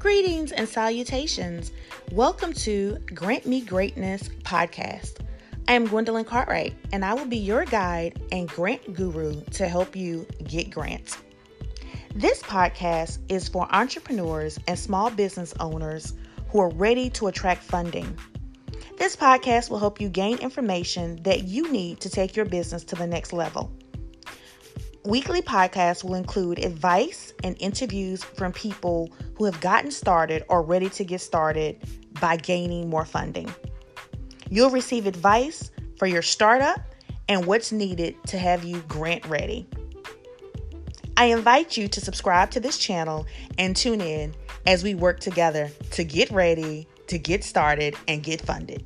Greetings and salutations. Welcome to Grant Me Greatness podcast. I am Gwendolyn Cartwright, and I will be your guide and grant guru to help you get grants. This podcast is for entrepreneurs and small business owners who are ready to attract funding. This podcast will help you gain information that you need to take your business to the next level. Weekly podcasts will include advice and interviews from people who have gotten started or ready to get started by gaining more funding. You'll receive advice for your startup and what's needed to have you grant ready. I invite you to subscribe to this channel and tune in as we work together to get ready, to get started, and get funded.